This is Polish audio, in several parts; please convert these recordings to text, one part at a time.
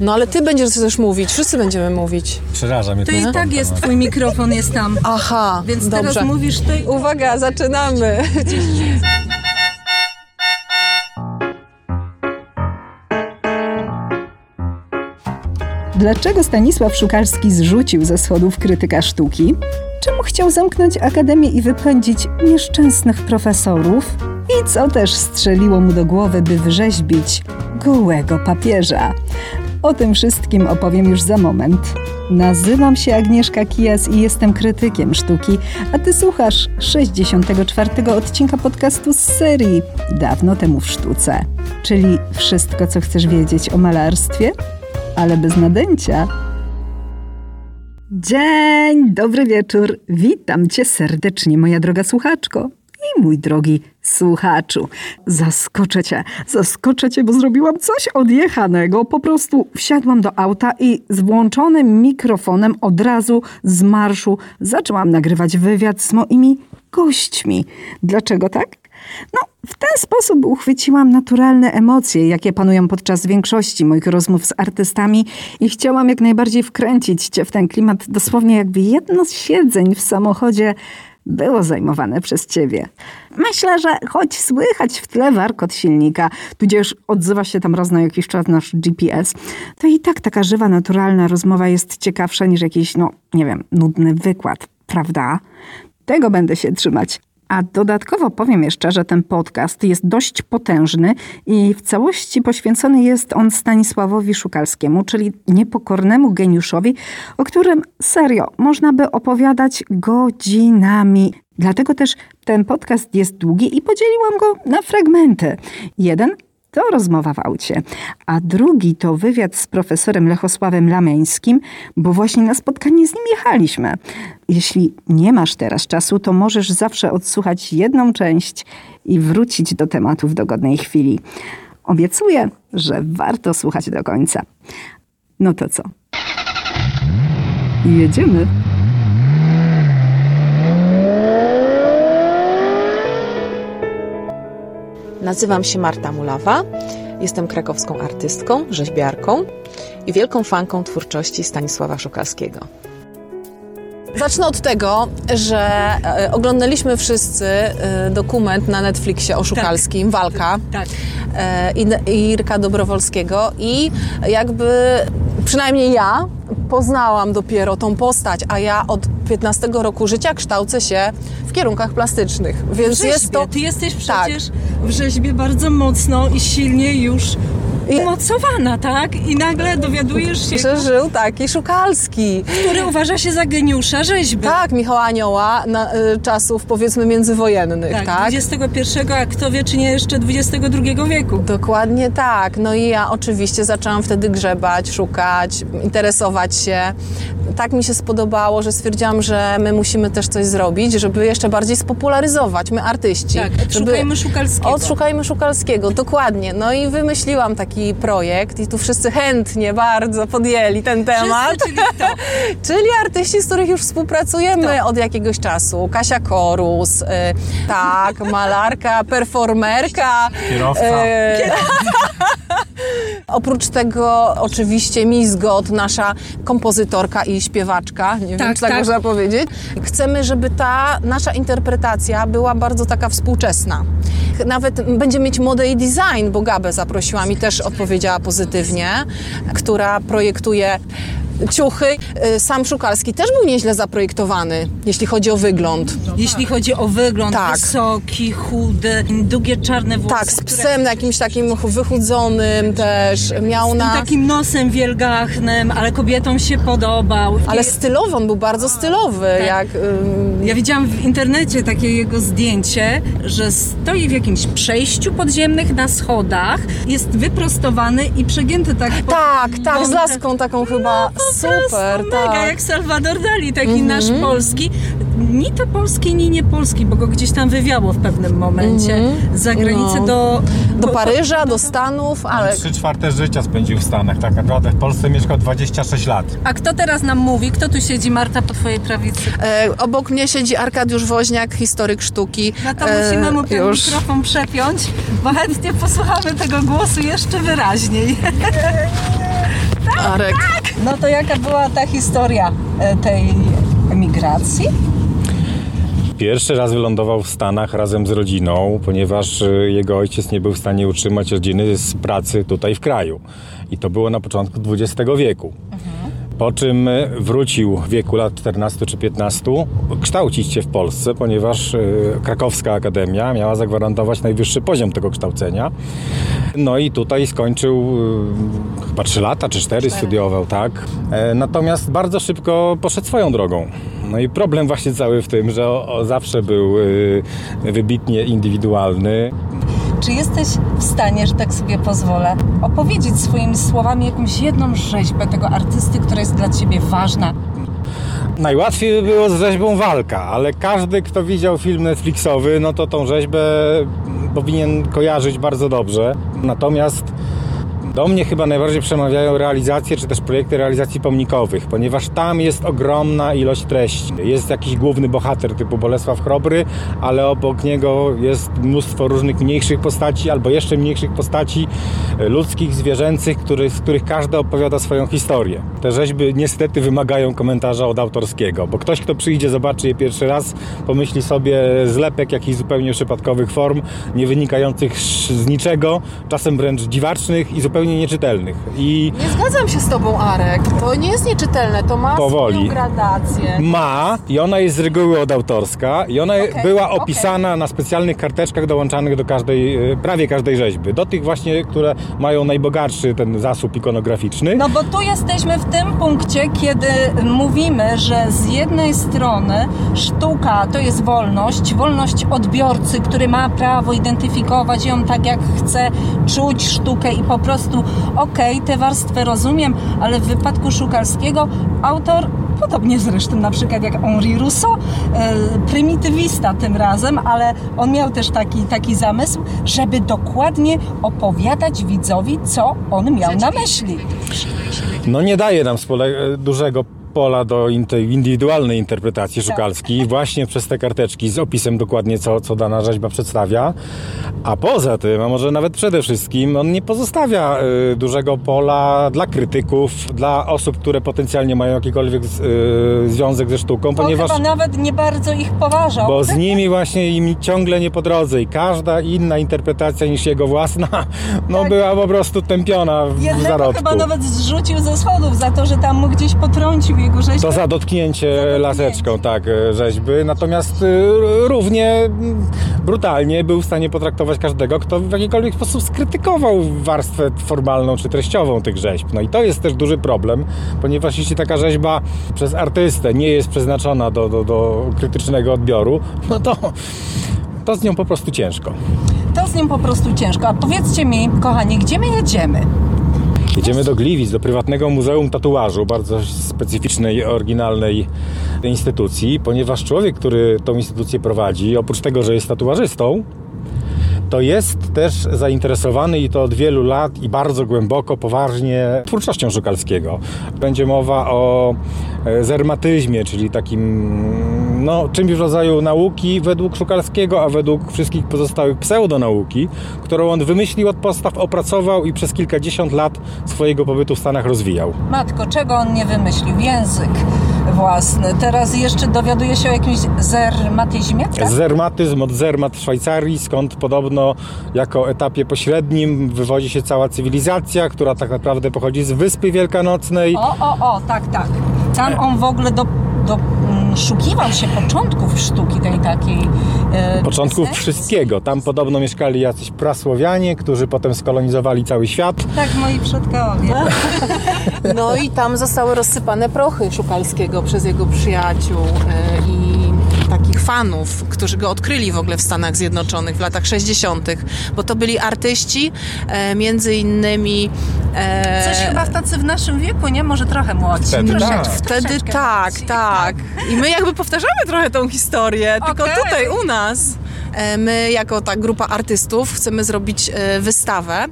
No ale ty będziesz też mówić, wszyscy będziemy mówić. Przeraża mnie To ten i tak jest twój mikrofon, jest tam. Aha, Więc dobrze. teraz mówisz ty. Uwaga, zaczynamy. Dlaczego Stanisław Szukalski zrzucił ze schodów krytyka sztuki? Czemu chciał zamknąć akademię i wypędzić nieszczęsnych profesorów? I co też strzeliło mu do głowy, by wrzeźbić gołego papieża? O tym wszystkim opowiem już za moment. Nazywam się Agnieszka Kijas i jestem krytykiem sztuki, a ty słuchasz 64. odcinka podcastu z serii Dawno temu w sztuce. Czyli wszystko, co chcesz wiedzieć o malarstwie, ale bez nadęcia. Dzień, dobry wieczór. Witam cię serdecznie, moja droga słuchaczko. I mój drogi słuchaczu. Zaskoczę cię, zaskoczę cię, bo zrobiłam coś odjechanego. Po prostu wsiadłam do auta i z włączonym mikrofonem od razu z marszu zaczęłam nagrywać wywiad z moimi gośćmi. Dlaczego tak? No, w ten sposób uchwyciłam naturalne emocje, jakie panują podczas większości moich rozmów z artystami i chciałam jak najbardziej wkręcić cię w ten klimat, dosłownie jakby jedno z siedzeń w samochodzie było zajmowane przez ciebie. Myślę, że choć słychać w tle warkot silnika, tudzież odzywa się tam raz na jakiś czas nasz GPS, to i tak taka żywa, naturalna rozmowa jest ciekawsza niż jakiś, no nie wiem, nudny wykład, prawda? Tego będę się trzymać. A dodatkowo powiem jeszcze, że ten podcast jest dość potężny i w całości poświęcony jest on Stanisławowi Szukalskiemu, czyli niepokornemu geniuszowi, o którym serio można by opowiadać godzinami. Dlatego też ten podcast jest długi i podzieliłam go na fragmenty. Jeden to rozmowa w aucie, a drugi to wywiad z profesorem Lechosławem Lameńskim, bo właśnie na spotkanie z nim jechaliśmy. Jeśli nie masz teraz czasu, to możesz zawsze odsłuchać jedną część i wrócić do tematu w dogodnej chwili. Obiecuję, że warto słuchać do końca. No to co? Jedziemy. Nazywam się Marta Mulawa, jestem krakowską artystką, rzeźbiarką i wielką fanką twórczości Stanisława Szukalskiego. Zacznę od tego, że e, oglądaliśmy wszyscy e, dokument na Netflixie o Szukalskim, Walka Tak. e, i, Irka Dobrowolskiego i jakby przynajmniej ja poznałam dopiero tą postać, a ja od 15 roku życia kształcę się w kierunkach plastycznych, więc Rzeźbie. jest to... Ty jesteś Tak. przecież w rzeźbie bardzo mocno i silnie już umocowana, tak? I nagle dowiadujesz się, Przeżył taki Szukalski. który uważa się za geniusza rzeźby. Tak, Michał Anioła na, y, czasów powiedzmy międzywojennych, tak? Tak, XXI, a kto wie, czy nie jeszcze XXI wieku. Dokładnie tak. No i ja oczywiście zaczęłam wtedy grzebać, szukać, interesować się. Tak mi się spodobało, że stwierdziłam, że my musimy też coś zrobić, żeby jeszcze bardziej spopularyzować, my artyści. Tak, żeby... odszukajmy Szukalskiego. Odszukajmy Szukalskiego, dokładnie. No i wymyśliłam taki projekt i tu wszyscy chętnie bardzo podjęli ten temat. Wszyscy, czyli kto? Czyli artyści, z których już współpracujemy od jakiegoś czasu. Kasia Korus, y, tak, malarka, performerka. Kierowca. y, Oprócz tego oczywiście Mizgot, nasza kompozytorka i śpiewaczka, nie wiem, Tak, czy tak, tak. można powiedzieć. Chcemy, żeby ta nasza interpretacja była bardzo taka współczesna. Nawet będzie mieć modę i design, bo Gabę zaprosiłam i też odpowiedziała pozytywnie, która projektuje ciuchy. Y, Sam Szukalski też był nieźle zaprojektowany, jeśli chodzi o wygląd. Jeśli chodzi o wygląd, Tak. wysoki, chudy, długie czarne włosy. Tak, z które- psem jakimś takim wychudzonym też. Miał na... takim nosem wielgachnym, ale kobietom się podobał. Ale stylowy, on był bardzo stylowy, Tak. jak... ym, Ja widziałam w internecie takie jego zdjęcie, że stoi w jakimś przejściu podziemnych na schodach, jest wyprostowany i przegięty tak po Tak, tak, z laską taką chyba. Super, Mega, tak. Mhm. jak Salvador Dali, taki nasz polski. Ni to polski, ni nie polski, bo go gdzieś tam wywiało w pewnym momencie za granicę No. do... Do Paryża, do Stanów, ale Trzy czwarte życia spędził w Stanach, tak naprawdę. W Polsce mieszkał 26 lat. A kto teraz nam mówi? Kto tu siedzi, Marta, po twojej prawicy? e, obok mnie siedzi Arkadiusz Woźniak, historyk sztuki. No to E, musimy mu ten już. mikrofon przepiąć, bo chętnie posłuchamy tego głosu jeszcze wyraźniej. Arek. No to jaka była ta historia e, tej emigracji? Pierwszy raz wylądował w Stanach razem z rodziną, ponieważ y, jego ojciec nie był w stanie utrzymać rodziny z pracy tutaj w kraju. I to było na początku XX wieku. Po czym y, wrócił w wieku lat 14 czy 15 kształcić się w Polsce, ponieważ Krakowska Akademia miała zagwarantować najwyższy poziom tego kształcenia. No i tutaj skończył y, chyba 3 lata czy 4 studiował, tak. E, Natomiast bardzo szybko poszedł swoją drogą. No i problem właśnie cały w tym, że o, o zawsze był y, wybitnie indywidualny. Czy jesteś w stanie, że tak sobie pozwolę, opowiedzieć swoimi słowami jakąś jedną rzeźbę tego artysty, która jest dla ciebie ważna? Najłatwiej by było z rzeźbą walka, ale każdy, kto widział film Netflixowy, no to tą rzeźbę powinien kojarzyć bardzo dobrze. Natomiast do mnie chyba najbardziej przemawiają realizacje, czy też projekty realizacji pomnikowych, ponieważ tam jest ogromna ilość treści. Jest jakiś główny bohater typu Bolesław Chrobry, ale obok niego jest mnóstwo różnych mniejszych postaci, albo jeszcze mniejszych postaci e, ludzkich, zwierzęcych, który, z których każda opowiada swoją historię. Te rzeźby niestety wymagają komentarza od autorskiego, bo ktoś, kto przyjdzie, zobaczy je pierwszy raz, pomyśli sobie zlepek jakichś zupełnie przypadkowych form, nie wynikających z niczego, czasem wręcz dziwacznych i zupełnie nieczytelnych. I Nie zgadzam się z tobą, Arek. To nie jest nieczytelne, to ma Powoli. swoją gradację. ma, i ona jest z reguły odautorska, i ona Okej, była okej. opisana na specjalnych karteczkach dołączanych do każdej, e, prawie każdej rzeźby. Do tych właśnie, które mają najbogatszy ten zasób ikonograficzny. No bo tu jesteśmy w tym punkcie, kiedy mówimy, że z jednej strony sztuka to jest wolność, wolność odbiorcy, który ma prawo identyfikować ją tak jak chce, czuć sztukę i po prostu okej, te warstwy rozumiem, ale w wypadku Szukalskiego autor Podobnie zresztą na przykład jak Henri Rousseau, e, prymitywista tym razem, ale on miał też taki, taki zamysł, żeby dokładnie opowiadać widzowi, co on miał na myśli. No nie daje nam spole- dużego pola do indywidualnej interpretacji Tak. Szukalski właśnie przez te karteczki z opisem dokładnie co, co dana rzeźba przedstawia. A poza tym, a może nawet przede wszystkim, on nie pozostawia y, dużego pola dla krytyków, dla osób, które potencjalnie mają jakikolwiek y, związek ze sztuką, On ponieważ chyba nawet nie bardzo ich poważał. bo z nimi właśnie im ciągle nie po drodze i każda inna interpretacja niż jego własna, no Tak. była po prostu tępiona w Jednego zarodku. chyba nawet zrzucił ze schodów za to, że tam mu gdzieś potrącił jego rzeźbę. To za dotknięcie dotknięcie. laseczką, tak, e, rzeźby. Natomiast y, równie brutalnie był w stanie potraktować każdego, kto w jakikolwiek sposób skrytykował warstwę formalną czy treściową tych rzeźb. No i to jest też duży problem, ponieważ jeśli taka rzeźba przez artystę nie jest przeznaczona do, do, do krytycznego odbioru, no to, to z nią po prostu ciężko. To z nim po prostu ciężko. A powiedzcie mi, kochani, gdzie my jedziemy? Jedziemy do Gliwic, do prywatnego muzeum tatuażu, bardzo specyficznej, oryginalnej instytucji, ponieważ człowiek, który tą instytucję prowadzi, oprócz tego, że jest tatuażystą, to jest też zainteresowany i to od wielu lat i bardzo głęboko, poważnie twórczością Szukalskiego. Będzie mowa o e, zermatyzmie, czyli takim no, czymś w rodzaju nauki według Szukalskiego, a według wszystkich pozostałych pseudonauki, którą on wymyślił od opracował i przez kilkadziesiąt lat swojego pobytu w Stanach rozwijał. Matko, czego on nie wymyślił? Język własny. Teraz jeszcze dowiaduje się o jakimś zermatyzmie, tak? Zermatyzm od zermat w Szwajcarii, skąd podobno jako etapie pośrednim wywodzi się cała cywilizacja, która tak naprawdę pochodzi z Wyspy Wielkanocnej. O, o, o, tak, tak. Tam on w ogóle do, do, mm, szukiwał się początków sztuki tej takiej. E, Początków esencji. wszystkiego. Tam podobno mieszkali jacyś prasłowianie, którzy potem skolonizowali cały świat. Tak, moi przodkowie. No i tam zostały rozsypane prochy Szukalskiego przez jego przyjaciół e, i fanów, którzy go odkryli w ogóle w Stanach Zjednoczonych w latach 60., bo to byli artyści, e, między innymi. e, Coś chyba w tacy w naszym wieku, nie? Może trochę młodsi. Wtedy Troszeczkę, tak. Wtedy tak, młodsi. tak. I my jakby powtarzamy trochę tą historię, tylko Okej. tutaj u nas. E, My jako ta grupa artystów chcemy zrobić e, wystawę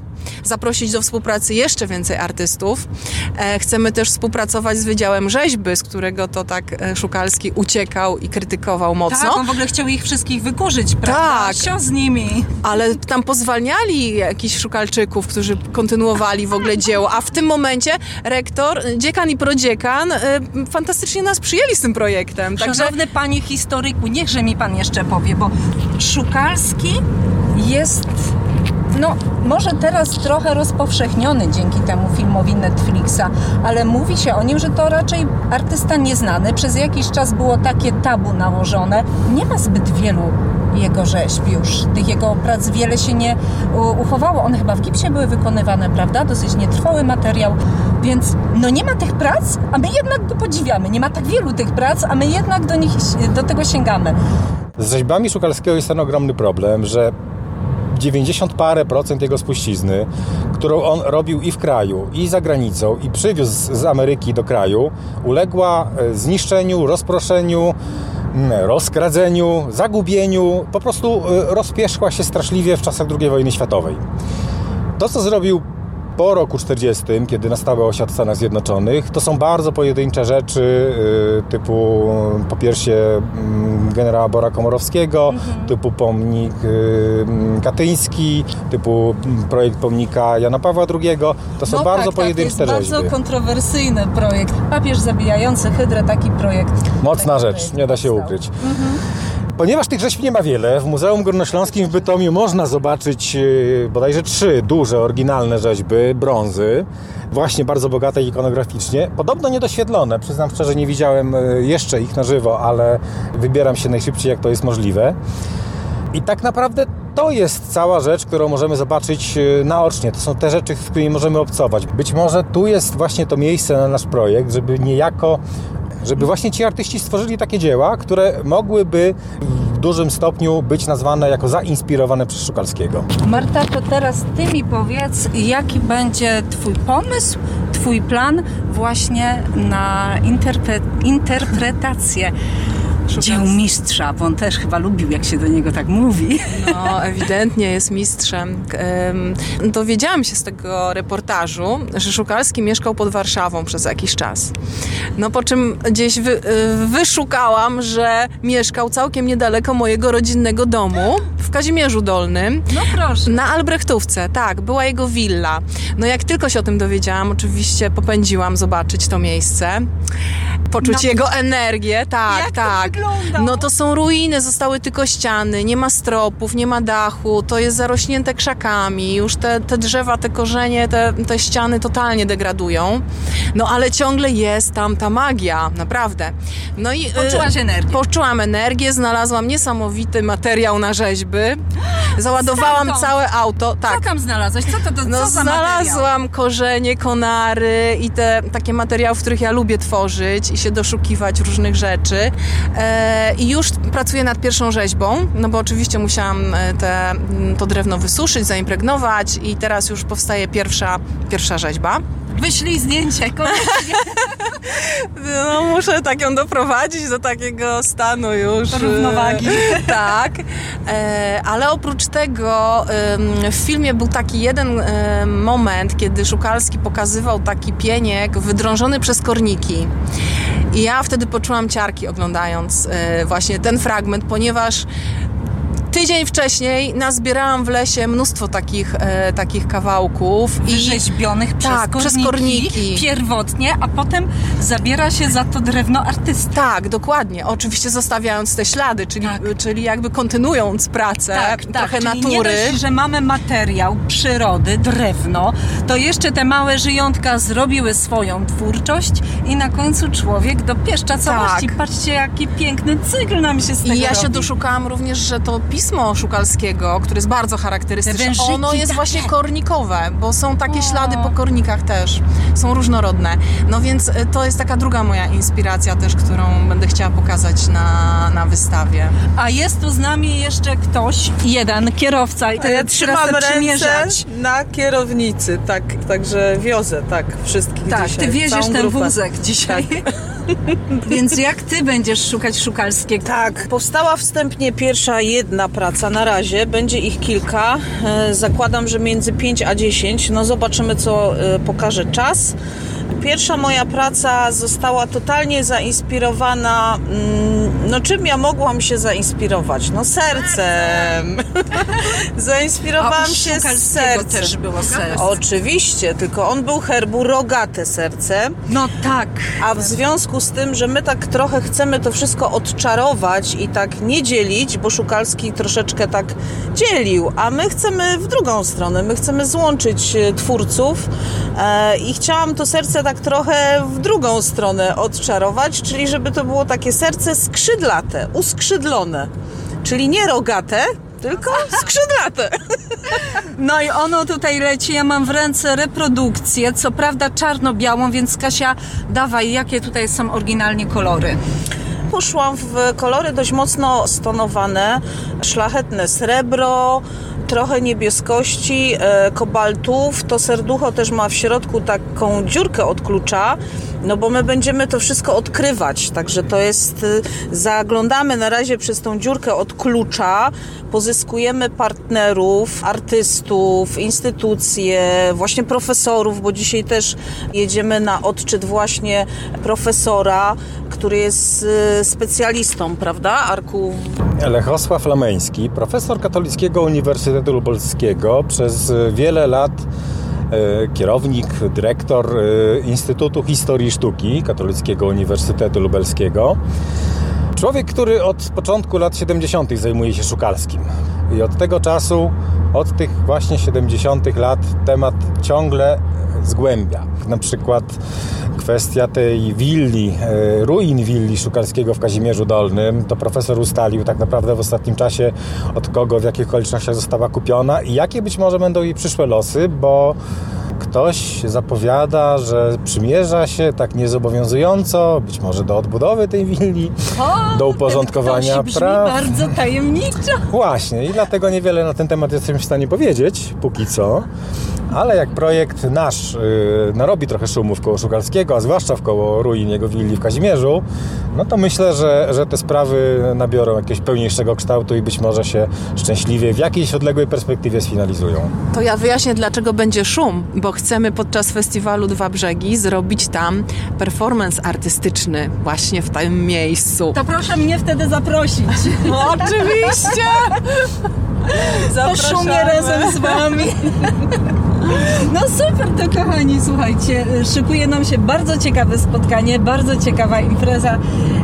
zaprosić do współpracy jeszcze więcej artystów. E, chcemy też współpracować z Wydziałem Rzeźby, z którego to tak e, Szukalski uciekał i krytykował mocno. Tak, on w ogóle chciał ich wszystkich wykurzyć, prawda? Tak. Sio z nimi. Ale tam pozwalniali jakichś szukalczyków, którzy kontynuowali w ogóle dzieło, a w tym momencie rektor, dziekan i prodziekan y, fantastycznie nas przyjęli z tym projektem. Także Szanowny panie historyku, niechże mi pan jeszcze powie, bo Szukalski jest, no może teraz trochę rozpowszechniony dzięki temu filmowi Netflixa, ale mówi się o nim, że to raczej artysta nieznany. Przez jakiś czas było takie tabu nałożone. Nie ma zbyt wielu jego rzeźb już. Tych jego prac wiele się nie uchowało. One chyba w gipsie były wykonywane, prawda? Dosyć nietrwały materiał, więc no nie ma tych prac, a my jednak go podziwiamy. Nie ma tak wielu tych prac, a my jednak do nich, do tego sięgamy. Z rzeźbami Szukalskiego jest ten ogromny problem, że 90 parę procent jego spuścizny, którą on robił i w kraju, i za granicą, i przywiózł z Ameryki do kraju, uległa e, zniszczeniu, rozproszeniu, mm, rozkradzeniu, zagubieniu, po prostu e, rozpieszkła się straszliwie w czasach II wojny światowej. To, co zrobił po roku 40, kiedy nastała osia w Stanach Zjednoczonych, to są bardzo pojedyncze rzeczy, y, typu po piersie mm, generała Bora Komorowskiego, typu pomnik y, mm, katyński, typu mm, projekt pomnika Jana Pawła II. To są No bardzo tak, pojedyncze tak, to jest rzeźby. bardzo kontrowersyjny projekt. Papież zabijający hydrę, taki projekt. Mocna rzecz, nie da się ukryć. Ponieważ tych rzeźb nie ma wiele, w Muzeum Górnośląskim w Bytomiu można zobaczyć e, bodajże trzy duże, oryginalne rzeźby brązy, właśnie bardzo bogate ikonograficznie. Podobno niedoświetlone, przyznam szczerze, nie widziałem e, jeszcze ich na żywo, ale wybieram się najszybciej, jak to jest możliwe. I tak naprawdę to jest cała rzecz, którą możemy zobaczyć e, naocznie. To są te rzeczy, z którymi możemy obcować. Być może tu jest właśnie to miejsce na nasz projekt, żeby niejako, żeby właśnie ci artyści stworzyli takie dzieła, które mogłyby w dużym stopniu być nazwane jako zainspirowane przez Szukalskiego. Marta, to teraz Ty mi powiedz, jaki będzie Twój pomysł, Twój plan właśnie na interpre interpretację dzieł mistrza, bo on też chyba lubił, jak się do niego tak mówi. No, ewidentnie jest mistrzem. Em, Dowiedziałam się z tego reportażu, że Szukalski mieszkał pod Warszawą przez jakiś czas. No po czym gdzieś wy, y, wyszukałam, że mieszkał całkiem niedaleko mojego rodzinnego domu Kazimierzu Dolnym. No proszę. Na Albrechtówce, tak, była jego willa. No jak tylko się o tym dowiedziałam, oczywiście popędziłam zobaczyć to miejsce, poczuć No. jego energię, tak, Jak to tak. wygląda? No to są ruiny, zostały tylko ściany, nie ma stropów, nie ma dachu, to jest zarośnięte krzakami, już te, te drzewa, te korzenie, te, te ściany totalnie degradują. No ale ciągle jest tam ta magia, naprawdę. No i y, Poczułaś energię. Poczułam energię, znalazłam niesamowity materiał na rzeźby. Załadowałam Stamtąd. całe auto. Tak. Co tam znalazłeś? Co to, to No, co za materiał? znalazłam korzenie, konary i te takie materiały, w których ja lubię tworzyć i się doszukiwać różnych rzeczy. E, I już pracuję nad pierwszą rzeźbą, no bo oczywiście musiałam e, te, to drewno wysuszyć, zaimpregnować i teraz już powstaje pierwsza, pierwsza rzeźba. Wyślij zdjęcie, koniecznie. No, muszę tak ją doprowadzić do takiego stanu już. Równowagi. e, tak. E, ale oprócz tego w filmie był taki jeden em, moment, kiedy Szukalski pokazywał taki pieniek wydrążony przez korniki. I ja wtedy poczułam ciarki oglądając e, właśnie ten fragment, ponieważ tydzień wcześniej nazbierałam w lesie mnóstwo takich, e, takich kawałków. I Rzeźbionych przez, Tak, korniki, przez korniki. Pierwotnie, a potem zabiera się za to drewno artysty. Tak, dokładnie. Oczywiście zostawiając te ślady, czyli, Tak. czyli jakby kontynuując pracę, trochę czyli natury. Nie dość, że mamy materiał przyrody, drewno, to jeszcze te małe żyjątka zrobiły swoją twórczość i na końcu człowiek dopieszcza całości. Tak. Patrzcie, jaki piękny cykl nam się z tego I ja się robi. doszukałam również, że to pismo Szukalskiego, które jest bardzo charakterystyczne, wężyki ono jest takie. właśnie kornikowe, bo są takie O. ślady po kornikach też. Są różnorodne. No więc y, to jest taka druga moja inspiracja też, którą będę chciała pokazać na, na wystawie. A jest tu z nami jeszcze ktoś, jeden kierowca i ja trzymam ręce przymierzać. na kierownicy, tak, także wiozę, tak, wszystkich Tak, dzisiaj. ty wieziesz ten grupę. wózek dzisiaj. Więc jak ty będziesz szukać Szukalskiego? Tak, powstała wstępnie pierwsza jedna praca na razie, będzie ich kilka. E, Zakładam, że między 5 a 10. No zobaczymy, co e, pokaże czas. Pierwsza moja praca została totalnie zainspirowana. mm, No czym ja mogłam się zainspirować? No sercem. Zainspirowałam się sercem. też było serce. Oczywiście, tylko on był herbu rogate serce. No tak. A w związku z tym, że my tak trochę chcemy to wszystko odczarować i tak nie dzielić, bo Szukalski troszeczkę tak dzielił, a my chcemy w drugą stronę, my chcemy złączyć e, twórców e, i chciałam to serce tak trochę w drugą stronę odczarować, czyli żeby to było takie serce skrzydlate, uskrzydlone, czyli nie rogate, tylko skrzydlate. No i ono tutaj leci. Ja mam w ręce reprodukcję, co prawda czarno-białą, więc Kasia, dawaj, jakie tutaj są oryginalnie kolory? Poszłam w kolory dość mocno stonowane, szlachetne srebro, trochę niebieskości, e, kobaltów. To serducho też ma w środku taką dziurkę od klucza, no bo my będziemy to wszystko odkrywać, także to jest, e, zaglądamy na razie przez tą dziurkę od klucza, pozyskujemy partnerów, artystów, instytucje, właśnie profesorów, bo dzisiaj też jedziemy na odczyt właśnie profesora, który jest e, specjalistą, prawda, Arku? Lechosław Lameński, profesor Katolickiego Uniwersytetu Lubelskiego, przez wiele lat e, kierownik, dyrektor e, Instytutu Historii Sztuki Katolickiego Uniwersytetu Lubelskiego. Człowiek, który od początku lat 70. zajmuje się Szukalskim. I od tego czasu, od tych właśnie 70. lat, temat ciągle zgłębia. Na przykład kwestia tej willi, e, ruin willi Szukalskiego w Kazimierzu Dolnym, to profesor ustalił tak naprawdę w ostatnim czasie od kogo, w jakich okolicznościach została kupiona i jakie być może będą jej przyszłe losy, bo ktoś zapowiada, że przymierza się tak niezobowiązująco, być może do odbudowy tej willi, do uporządkowania brzmi praw. bardzo tajemniczo. Właśnie i dlatego niewiele na ten temat jesteśmy w stanie powiedzieć, póki co. Ale jak projekt nasz yy, narobi trochę szumów koło Szukalskiego, a zwłaszcza w koło ruin jego willi w Kazimierzu, no to myślę, że, że te sprawy nabiorą jakiegoś pełniejszego kształtu i być może się szczęśliwie w jakiejś odległej perspektywie sfinalizują. To ja wyjaśnię, dlaczego będzie szum, bo chcemy podczas festiwalu Dwa Brzegi zrobić tam performance artystyczny właśnie w tym miejscu. To proszę mnie wtedy zaprosić. Oczywiście! To szumie razem z wami. No super, to kochani, słuchajcie, szykuje nam się bardzo ciekawe spotkanie, bardzo ciekawa impreza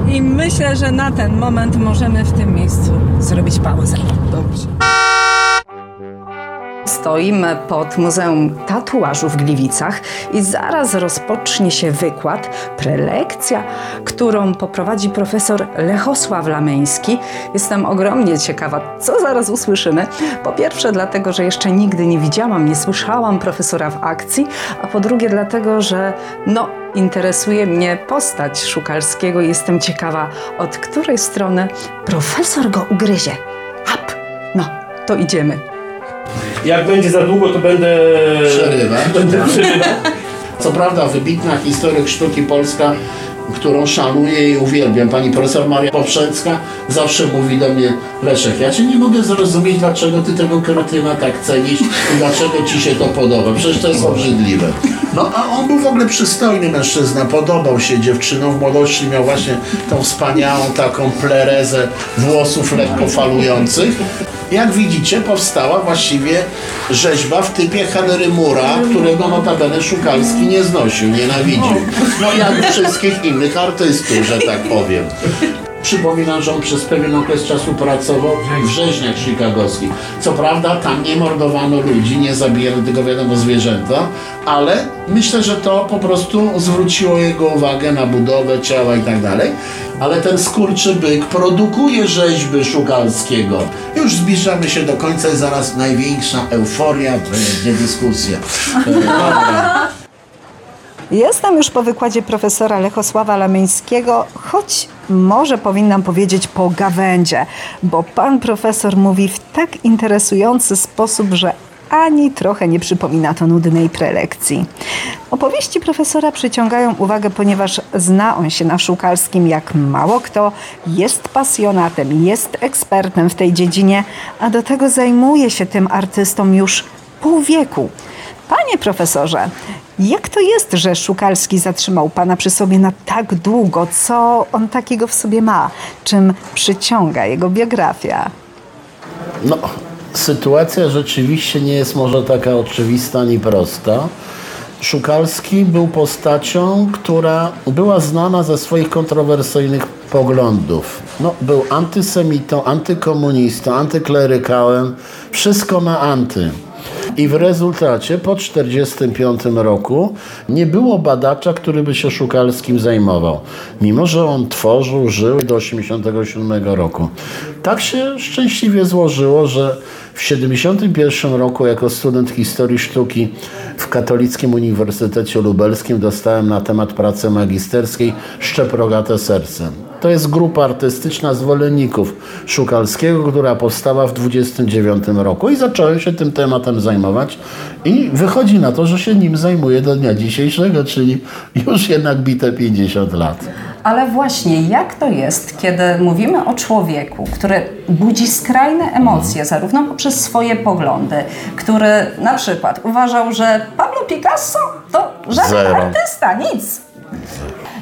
i myślę, że na ten moment możemy w tym miejscu zrobić pauzę. Dobrze. Stoimy pod Muzeum Tatuażu w Gliwicach i zaraz rozpocznie się wykład, prelekcja, którą poprowadzi profesor Lechosław Lameński. Jestem ogromnie ciekawa, co zaraz usłyszymy. Po pierwsze dlatego, że jeszcze nigdy nie widziałam, nie słyszałam profesora w akcji, a po drugie dlatego, że no, interesuje mnie postać Szukalskiego i jestem ciekawa, od której strony profesor go ugryzie. Hap! No, to idziemy. Jak będzie za długo, to będę Przerywać. Będę. Co prawda wybitna historyk sztuki polska, którą szanuję i uwielbiam, pani profesor Maria Poprzecka zawsze mówi do mnie Leszek, ja cię nie mogę zrozumieć, dlaczego ty tego kretyna tak cenisz i dlaczego ci się to podoba, przecież to jest obrzydliwe. No a on był w ogóle przystojny mężczyzna, podobał się dziewczynom, w młodości miał właśnie tą wspaniałą taką plerezę włosów lekko falujących. Jak widzicie, powstała właściwie rzeźba w typie Henry Mura, którego notabene Szukalski nie znosił, nienawidził. No jak wszystkich innych artystów, że tak powiem. Przypominam, że on przez pewien okres czasu pracował w rzeźniach chicagowskich. Co prawda tam nie mordowano ludzi, nie zabijano tylko wiadomo zwierzęta, ale myślę, że to po prostu zwróciło jego uwagę na budowę ciała i tak dalej. Ale ten skurczy byk produkuje rzeźby Szukalskiego. Już zbliżamy się do końca i zaraz największa euforia, będzie dyskusja. E, dobra. Jestem już po wykładzie profesora Lechosława Lameńskiego, choć może powinnam powiedzieć po gawędzie, bo pan profesor mówi w tak interesujący sposób, że ani trochę nie przypomina to nudnej prelekcji. Opowieści profesora przyciągają uwagę, ponieważ zna on się na Szukalskim jak mało kto, jest pasjonatem, jest ekspertem w tej dziedzinie, a do tego zajmuje się tym artystą już pół wieku. Panie profesorze, jak to jest, że Szukalski zatrzymał pana przy sobie na tak długo? Co on takiego w sobie ma? Czym przyciąga jego biografia? No, sytuacja rzeczywiście nie jest może taka oczywista ani prosta. Szukalski był postacią, która była znana ze swoich kontrowersyjnych poglądów. No, był antysemitą, antykomunistą, antyklerykałem, wszystko na anty. I w rezultacie po 1945 roku nie było badacza, który by się Szukalskim zajmował. Mimo, że on tworzył, żył do 1987 roku. Tak się szczęśliwie złożyło, że w 1971 roku jako student historii sztuki w Katolickim Uniwersytecie Lubelskim dostałem na temat pracy magisterskiej Szczeprogate Serce. To jest grupa artystyczna zwolenników Szukalskiego, która powstała w 29 roku i zacząłem się tym tematem zajmować i wychodzi na to, że się nim zajmuję do dnia dzisiejszego, czyli już jednak bite 50 lat. Ale właśnie, jak to jest, kiedy mówimy o człowieku, który budzi skrajne emocje, zarówno poprzez swoje poglądy, który na przykład uważał, że Pablo Picasso to żaden Zero. artysta, nic.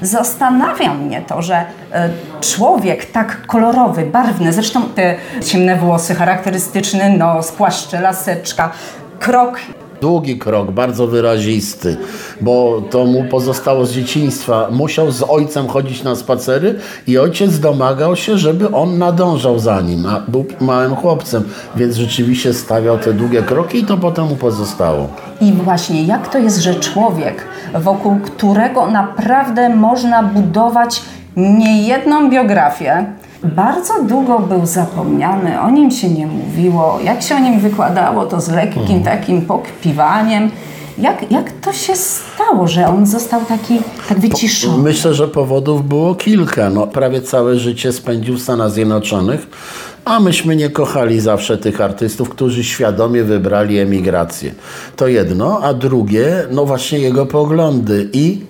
Zastanawia mnie to, że e, człowiek tak kolorowy, barwny, zresztą te ciemne włosy, charakterystyczny nos, płaszcze, laseczka, krok Długi krok, bardzo wyrazisty, bo to mu pozostało z dzieciństwa. Musiał z ojcem chodzić na spacery i ojciec domagał się, żeby on nadążał za nim, a był małym chłopcem, więc rzeczywiście stawiał te długie kroki i to potem mu pozostało. I właśnie jak to jest, że człowiek, wokół którego naprawdę można budować niejedną biografię, bardzo długo był zapomniany, o nim się nie mówiło, jak się o nim wykładało, to z lekkim takim pokpiwaniem. Jak, jak to się stało, że on został taki tak wyciszony? Myślę, że powodów było kilka. No, prawie całe życie spędził w Stanach Zjednoczonych, a myśmy nie kochali zawsze tych artystów, którzy świadomie wybrali emigrację. To jedno, a drugie, no właśnie jego poglądy i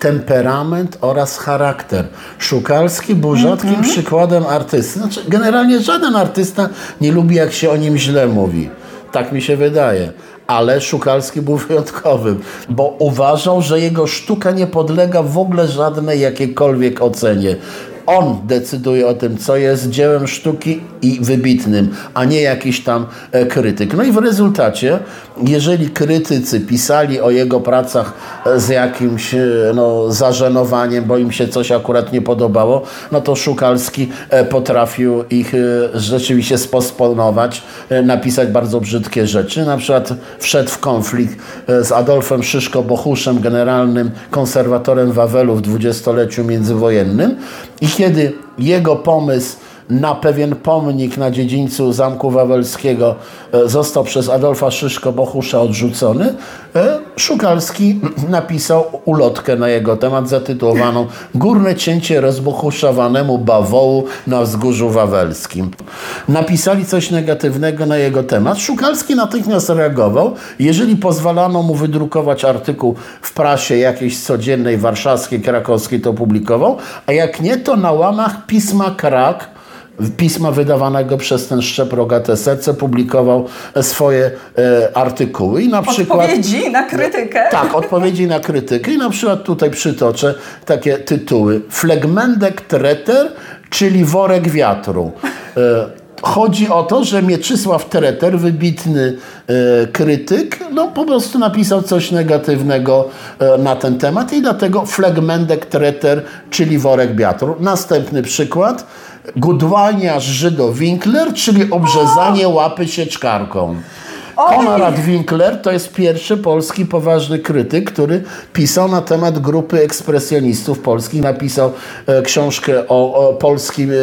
temperament oraz charakter. Szukalski był rzadkim przykładem artysty. Znaczy, generalnie żaden artysta nie lubi, jak się o nim źle mówi. Tak mi się wydaje. Ale Szukalski był wyjątkowym, bo uważał, że jego sztuka nie podlega w ogóle żadnej jakiejkolwiek ocenie. On decyduje o tym, co jest dziełem sztuki i wybitnym, a nie jakiś tam e, krytyk. No i w rezultacie, jeżeli krytycy pisali o jego pracach e, z jakimś e, no, zażenowaniem, bo im się coś akurat nie podobało, no to Szukalski potrafił ich rzeczywiście sposponować, napisać bardzo brzydkie rzeczy. Na przykład wszedł w konflikt z Adolfem Szyszko-Bochuszem, generalnym konserwatorem Wawelu w dwudziestoleciu międzywojennym i kiedy jego pomysł na pewien pomnik na dziedzińcu Zamku Wawelskiego e, został przez Adolfa Szyszko-Bohusza odrzucony, e, Szukalski napisał ulotkę na jego temat zatytułowaną Górne cięcie rozbohuszowanemu bawołu na wzgórzu wawelskim. Napisali coś negatywnego na jego temat. Szukalski natychmiast reagował. Jeżeli pozwalano mu wydrukować artykuł w prasie jakiejś codziennej, warszawskiej, krakowskiej, to publikował, a jak nie, to na łamach pisma Krak, pisma wydawanego przez ten szczep Rogate Serce publikował swoje e, artykuły i na przykład... Odpowiedzi na krytykę? Tak, odpowiedzi na krytykę i na przykład tutaj przytoczę takie tytuły. Flegmendek Treter, czyli worek wiatru. E, Chodzi o to, że Mieczysław Treter, wybitny e, krytyk, no po prostu napisał coś negatywnego e, na ten temat i dlatego Flegmendek Treter, czyli worek wiatru. Następny przykład. Gudłania Żydo Winkler, czyli obrzezanie łapy sieczkarką. Konrad Winkler to jest pierwszy polski poważny krytyk, który pisał na temat grupy ekspresjonistów polskich. Napisał e, książkę o, o polskim e,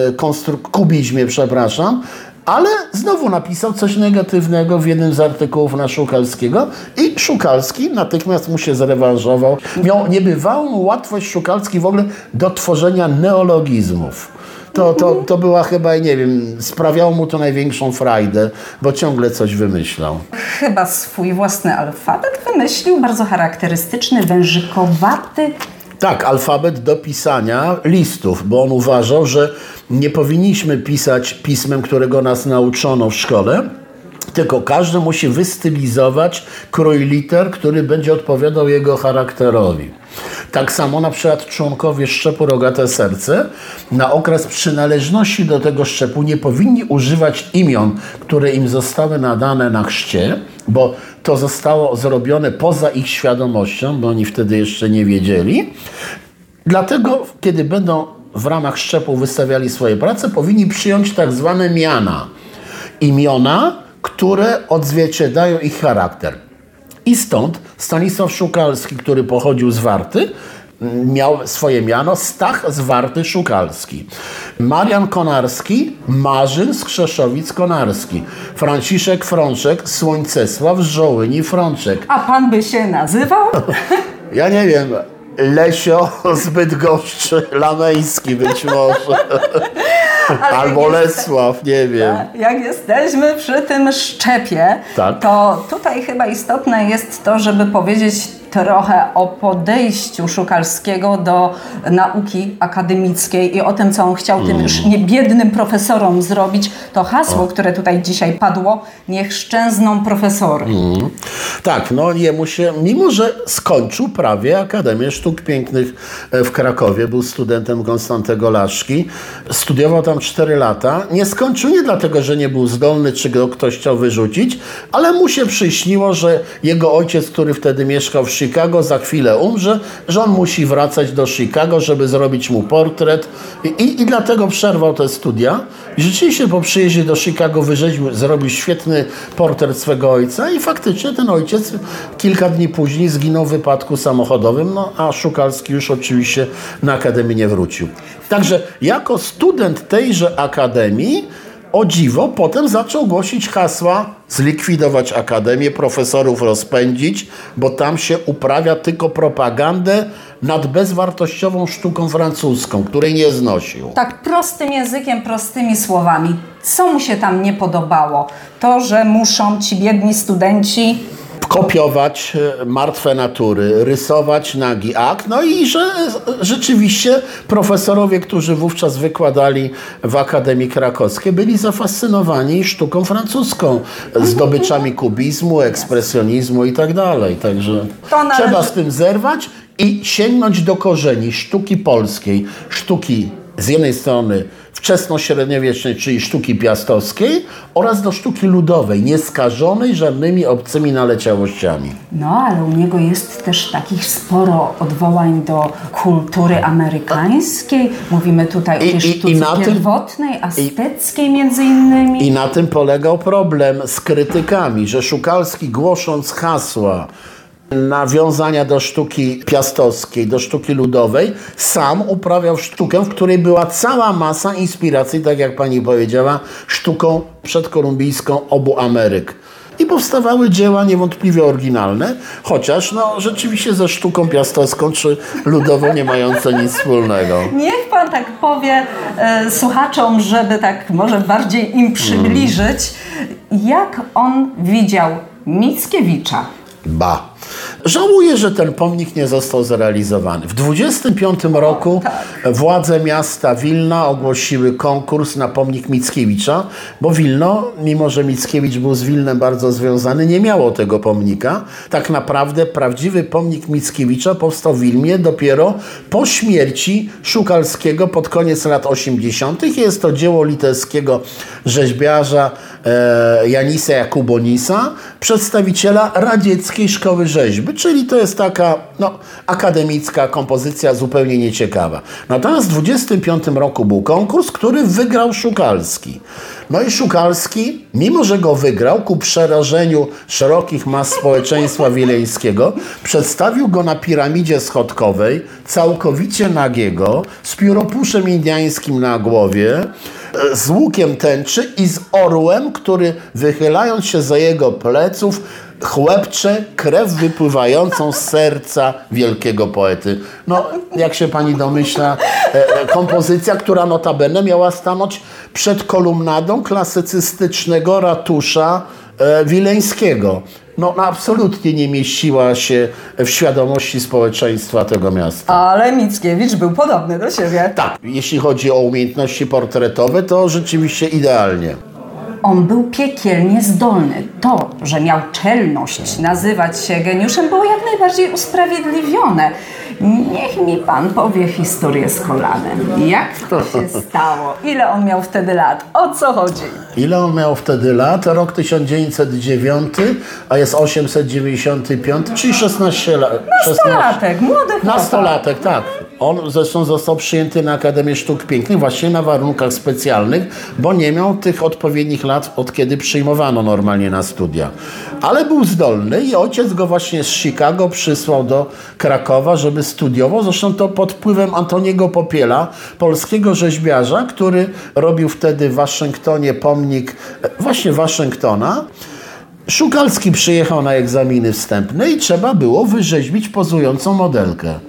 kubizmie, przepraszam. Ale znowu napisał coś negatywnego w jednym z artykułów na Szukalskiego i Szukalski natychmiast mu się zrewanżował. Miał niebywałą łatwość Szukalski w ogóle do tworzenia neologizmów To, to, to była chyba, nie wiem, sprawiało mu to największą frajdę, bo ciągle coś wymyślał. Chyba swój własny alfabet wymyślił, bardzo charakterystyczny, wężykowaty. Tak, alfabet do pisania listów, bo on uważał, że nie powinniśmy pisać pismem, którego nas nauczono w szkole, tylko każdy musi wystylizować krój liter, który będzie odpowiadał jego charakterowi. Tak samo na przykład członkowie szczepu Rogate Serce na okres przynależności do tego szczepu nie powinni używać imion, które im zostały nadane na chrzcie, bo to zostało zrobione poza ich świadomością, bo oni wtedy jeszcze nie wiedzieli. Dlatego, kiedy będą w ramach szczepu wystawiali swoje prace, powinni przyjąć tak zwane miana. Imiona, które odzwierciedlają ich charakter. I stąd Stanisław Szukalski, który pochodził z Warty, m, miał swoje miano Stach z Warty Szukalski. Marian Konarski, Marzyn z Krzeszowic Konarski. Franciszek Frączek, Słońcesław Żołyni Frączek. A pan by się nazywał? Ja nie wiem, Lesio z Bydgoszczy, Lamejski być może. Albo Lesław, nie wiem. Jak jesteśmy przy tym szczepie, Tak. to tutaj chyba istotne jest to, żeby powiedzieć trochę o podejściu Szukalskiego do nauki akademickiej i o tym, co on chciał tym już niebiednym profesorom zrobić. To hasło, które tutaj dzisiaj padło, niech szczęzną profesory. Tak, no jemu się, mimo że skończył prawie Akademię Sztuk Pięknych e, w Krakowie, był studentem Konstantego Laszki, studiował tam 4 lata. Nie skończył nie dlatego, że nie był zdolny, czy go ktoś chciał wyrzucić, ale mu się przyśniło, że jego ojciec, który wtedy mieszkał w Chicago, za chwilę umrze, że on musi wracać do Chicago, żeby zrobić mu portret i, i, dlatego przerwał te studia. I rzeczywiście po przyjeździe do Chicago wyrzeźbił, zrobił świetny portret swego ojca i faktycznie ten ojciec kilka dni później zginął w wypadku samochodowym, no a Szukalski już oczywiście na Akademię nie wrócił. Także jako student tejże Akademii o dziwo, potem zaczął głosić hasła zlikwidować akademię, profesorów rozpędzić, bo tam się uprawia tylko propagandę nad bezwartościową sztuką francuską, której nie znosił. Tak prostym językiem, prostymi słowami. Co mu się tam nie podobało? To, że muszą ci biedni studenci kopiować e, martwe natury, rysować nagi akt, no i że rzeczywiście profesorowie, którzy wówczas wykładali w Akademii Krakowskiej, byli zafascynowani sztuką francuską, zdobyczami kubizmu, ekspresjonizmu i tak dalej. Także należy- trzeba z tym zerwać i sięgnąć do korzeni sztuki polskiej, sztuki z jednej strony wczesnośredniowiecznej, czyli sztuki piastowskiej oraz do sztuki ludowej, nieskażonej żadnymi obcymi naleciałościami. No, ale u niego jest też takich sporo odwołań do kultury amerykańskiej. Mówimy tutaj I- o tej i- i sztuce tym- pierwotnej, azteckiej między innymi. I na tym polegał problem z krytykami, że Szukalski głosząc hasła nawiązania do sztuki piastowskiej, do sztuki ludowej, sam uprawiał sztukę, w której była cała masa inspiracji, tak jak pani powiedziała, sztuką przedkolumbijską obu Ameryk. I powstawały dzieła niewątpliwie oryginalne, chociaż no, rzeczywiście ze sztuką piastowską czy ludową nie mające nic wspólnego. Niech pan tak powie e, słuchaczom, żeby tak może bardziej im przybliżyć, jak on widział Mickiewicza. Ba. Żałuję, że ten pomnik nie został zrealizowany. W 25 roku władze miasta Wilna ogłosiły konkurs na pomnik Mickiewicza, bo Wilno, mimo że Mickiewicz był z Wilnem bardzo związany, nie miało tego pomnika. Tak naprawdę prawdziwy pomnik Mickiewicza powstał w Wilnie dopiero po śmierci Szukalskiego pod koniec lat 80. Jest to dzieło litewskiego rzeźbiarza Janisa Jakubonisa, przedstawiciela radzieckiej szkoły rzeźby, czyli to jest taka no, akademicka kompozycja zupełnie nieciekawa. Natomiast w 25 roku był konkurs, który wygrał Szukalski. No i Szukalski, mimo że go wygrał, ku przerażeniu szerokich mas społeczeństwa wileńskiego, przedstawił go na piramidzie schodkowej, całkowicie nagiego, z pióropuszem indiańskim na głowie, e, z łukiem tęczy i z orłem, który wychylając się za jego pleców, chłepcze krew wypływającą z serca wielkiego poety. No, jak się pani domyśla, e, e, kompozycja, która notabene miała stanąć przed kolumnadą klasycystycznego ratusza e, wileńskiego. No, no, absolutnie nie mieściła się w świadomości społeczeństwa tego miasta. Ale Mickiewicz był podobny do siebie. Tak, jeśli chodzi o umiejętności portretowe, to rzeczywiście idealnie. On był piekielnie zdolny. To, że miał czelność nazywać się geniuszem, było jak najbardziej usprawiedliwione. Niech mi pan powie historię z kolanem. Jak to się stało? Ile on miał wtedy lat? O co chodzi? Ile on miał wtedy lat? Rok 1909, a jest 895, czyli 16 lat. Nastolatek, młody chłopak. Nastolatek, tak. On zresztą został przyjęty na Akademię Sztuk Pięknych właśnie na warunkach specjalnych, bo nie miał tych odpowiednich lat, od kiedy przyjmowano normalnie na studia. Ale był zdolny i ojciec go właśnie z Chicago przysłał do Krakowa, żeby studiował. Zresztą to pod wpływem Antoniego Popiela, polskiego rzeźbiarza, który robił wtedy w Waszyngtonie pomnik właśnie Waszyngtona. Szukalski przyjechał na egzaminy wstępne i trzeba było wyrzeźbić pozującą modelkę.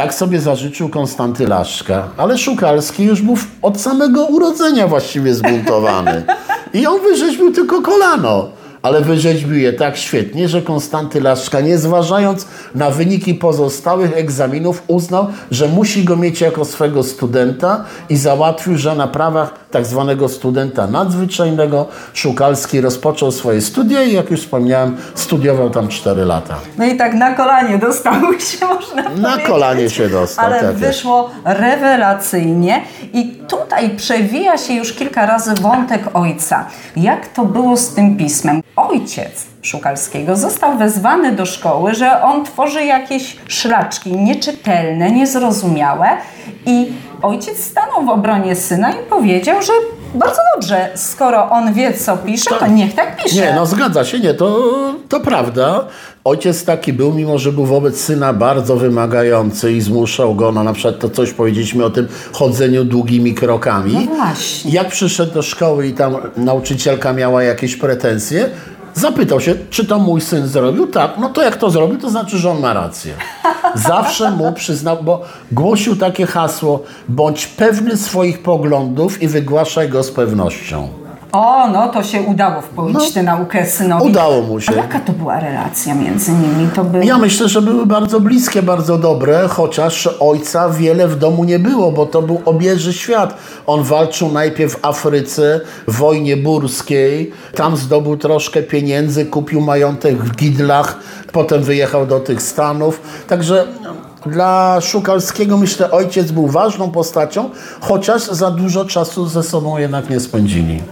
Tak sobie zażyczył Konstanty Laszka, ale Szukalski już był od samego urodzenia właściwie zbuntowany. I on wyrzeźbił tylko kolano. Ale wyrzeźbił je tak świetnie, że Konstanty Laszka, nie zważając na wyniki pozostałych egzaminów, uznał, że musi go mieć jako swego studenta i załatwił, że na prawach tak zwanego studenta nadzwyczajnego Szukalski rozpoczął swoje studia i jak już wspomniałem, studiował tam 4 lata. No i tak na kolanie dostały się, można Na powiedzieć. kolanie się dostał, Ale tak jest. wyszło rewelacyjnie i tutaj przewija się już kilka razy wątek ojca. Jak to było z tym pismem? Ojciec Szukalskiego został wezwany do szkoły, że on tworzy jakieś szlaczki nieczytelne, niezrozumiałe i ojciec stanął w obronie syna i powiedział, że bardzo dobrze, skoro on wie, co pisze, to niech tak pisze. Nie, no zgadza się, nie, to, to prawda. Ojciec taki był, mimo że był wobec syna bardzo wymagający i zmuszał go, no na przykład to coś powiedzieliśmy o tym chodzeniu długimi krokami. No właśnie. Jak przyszedł do szkoły i tam nauczycielka miała jakieś pretensje, zapytał się, czy to mój syn zrobił? Tak, no to jak to zrobił, to znaczy, że on ma rację. Zawsze mu przyznał, bo głosił takie hasło, bądź pewny swoich poglądów i wygłaszaj go z pewnością. O, no to się udało wpoić tę naukę synowi. No, Udało mu się. A jaka to była relacja między nimi? To by... Ja myślę, że były bardzo bliskie, bardzo dobre, chociaż ojca wiele w domu nie było, bo to był obieży świat. On walczył najpierw w Afryce, w wojnie burskiej, tam zdobył troszkę pieniędzy, kupił majątek w Gidlach, potem wyjechał do tych Stanów. Także dla Szukalskiego myślę, ojciec był ważną postacią, chociaż za dużo czasu ze sobą jednak nie spędzili.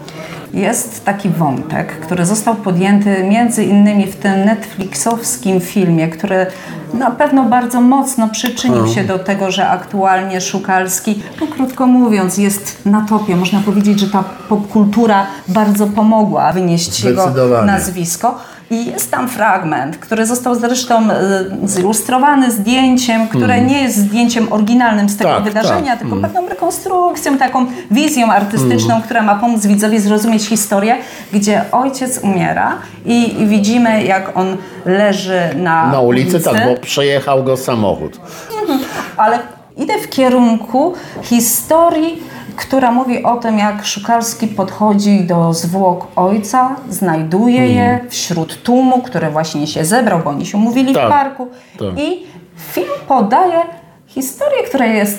Jest taki wątek, który został podjęty między innymi w tym Netflixowskim filmie, który na pewno bardzo mocno przyczynił się do tego, że aktualnie Szukalski, no krótko mówiąc, jest na topie. Można powiedzieć, że ta popkultura bardzo pomogła wynieść jego nazwisko. I jest tam fragment, który został zresztą e, zilustrowany zdjęciem, które nie jest zdjęciem oryginalnym z tego Tak, wydarzenia, tak. tylko pewną rekonstrukcją, taką wizją artystyczną, która ma pomóc widzowi zrozumieć historię, gdzie ojciec umiera i, i widzimy, jak on leży na, Na ulicy, tak, bo przejechał go samochód. ale idę w kierunku historii, która mówi o tym, jak Szukalski podchodzi do zwłok ojca, znajduje je wśród tłumu, który właśnie się zebrał, bo oni się umówili Tak, w parku. tak. I film podaje historię, która jest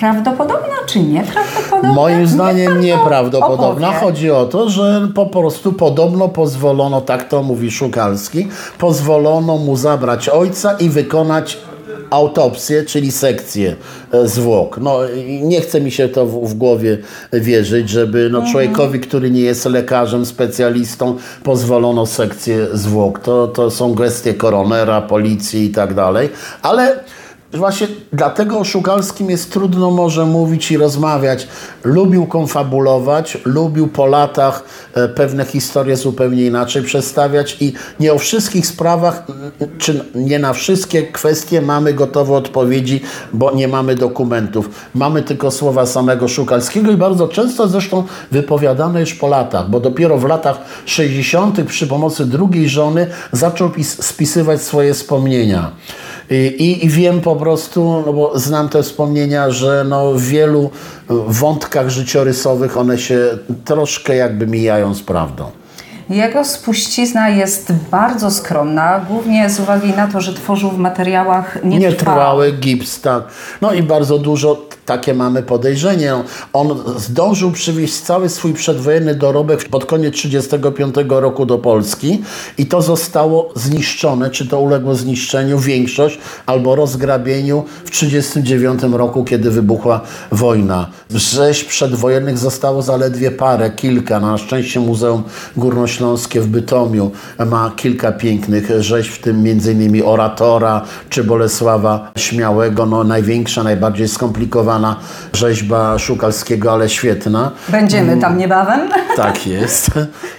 prawdopodobna czy nieprawdopodobna? Moim zdaniem nieprawdopodobna. opowie. Chodzi o to, że po prostu podobno pozwolono, tak to mówi Szukalski, pozwolono mu zabrać ojca i wykonać autopsję, czyli sekcję e, zwłok. No, nie chce mi się to w, w głowie wierzyć, żeby no, człowiekowi, który nie jest lekarzem, specjalistą, pozwolono sekcję zwłok. To, to są gestie koronera, policji i tak dalej. Ale Właśnie dlatego o Szukalskim jest trudno może mówić i rozmawiać. Lubił konfabulować, lubił po latach e, pewne historie zupełnie inaczej przedstawiać i nie o wszystkich sprawach, czy nie na wszystkie kwestie mamy gotowe odpowiedzi, bo nie mamy dokumentów. Mamy tylko słowa samego Szukalskiego i bardzo często zresztą wypowiadane już po latach, bo dopiero w latach 60. przy pomocy drugiej żony zaczął pis- spisywać swoje wspomnienia. I, i, wiem po prostu, no bo znam te wspomnienia, że no w wielu wątkach życiorysowych one się troszkę jakby mijają z prawdą. Jego spuścizna jest bardzo skromna, głównie z uwagi na to, że tworzył w materiałach nietrwałych. Nietrwały gips, tak. No i bardzo dużo takie mamy podejrzenie. On zdążył przywieźć cały swój przedwojenny dorobek pod koniec 1935 roku do Polski i to zostało zniszczone, czy to uległo zniszczeniu, większość, albo rozgrabieniu w 1939 roku, kiedy wybuchła wojna. Rzeźb przedwojennych zostało zaledwie parę, kilka. Na szczęście Muzeum Górnośląskie w Bytomiu ma kilka pięknych rzeźb, w tym m.in. Oratora czy Bolesława Śmiałego. No, największa, najbardziej skomplikowana rzeźba Szukalskiego, ale świetna. Będziemy tam niebawem. Tak jest.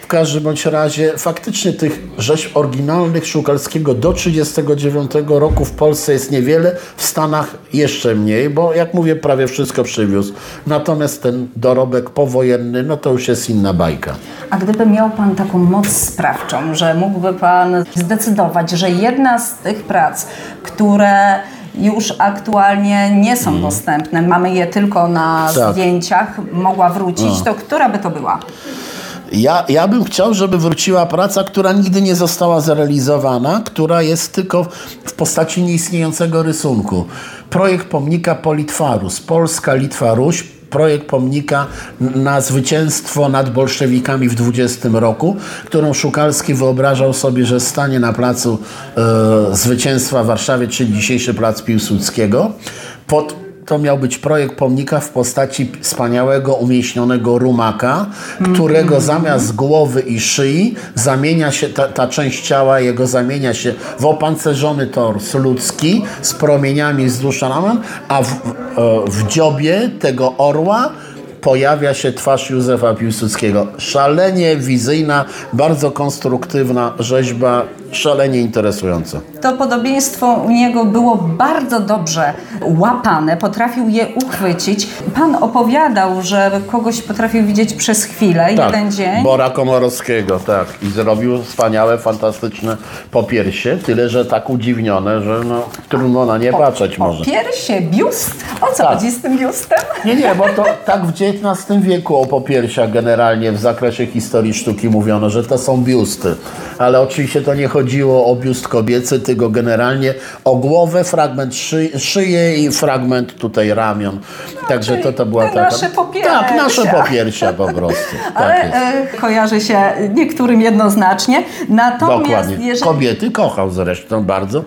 W każdym bądź razie faktycznie tych rzeźb oryginalnych Szukalskiego do 1939 roku w Polsce jest niewiele, w Stanach jeszcze mniej, bo jak mówię, prawie wszystko przywiózł. Natomiast ten dorobek powojenny, no to już jest inna bajka. A gdyby miał Pan taką moc sprawczą, że mógłby Pan zdecydować, że jedna z tych prac, które już aktualnie nie są dostępne, mamy je tylko na Tak. zdjęciach, mogła wrócić, to która by to była? Ja, ja bym chciał, żeby wróciła praca, która nigdy nie została zrealizowana, która jest tylko w postaci nieistniejącego rysunku. Projekt pomnika Politwarus, Polska, Litwa, Ruś, projekt pomnika na zwycięstwo nad bolszewikami w 20 roku, którą Szukalski wyobrażał sobie, że stanie na placu e, zwycięstwa w Warszawie, czyli dzisiejszy plac Piłsudskiego. Pod to miał być projekt pomnika w postaci wspaniałego, umieśnionego rumaka, którego zamiast głowy i szyi zamienia się, ta, ta część ciała jego zamienia się w opancerzony tors ludzki z promieniami wzdłuż ramion, a w, e, w dziobie tego orła pojawia się twarz Józefa Piłsudskiego. Szalenie wizyjna, bardzo konstruktywna rzeźba, szalenie interesująca. To podobieństwo u niego było bardzo dobrze łapane, potrafił je uchwycić. Pan opowiadał, że kogoś potrafił widzieć przez chwilę, jeden dzień. Tak, Bora Komorowskiego, tak. I zrobił wspaniałe, fantastyczne popiersie, tyle, że tak udziwnione, że no, trudno na nie patrzeć może. Piersie, biust? O co Tak. chodzi z tym biustem? Nie, nie, bo to tak w XIX wieku o popiersiach generalnie w zakresie historii sztuki mówiono, że to są biusty. Ale oczywiście to nie chodziło o biust kobiecy, tylko generalnie o głowę, fragment szy, szyję i fragment tutaj ramion. Także to, to była taka... nasze popiersia. Tak, nasze popiersia po prostu. Ale Tak jest. e, kojarzy się niektórym jednoznacznie. Natomiast Dokładnie. jeżeli... Kobiety kochał zresztą bardzo.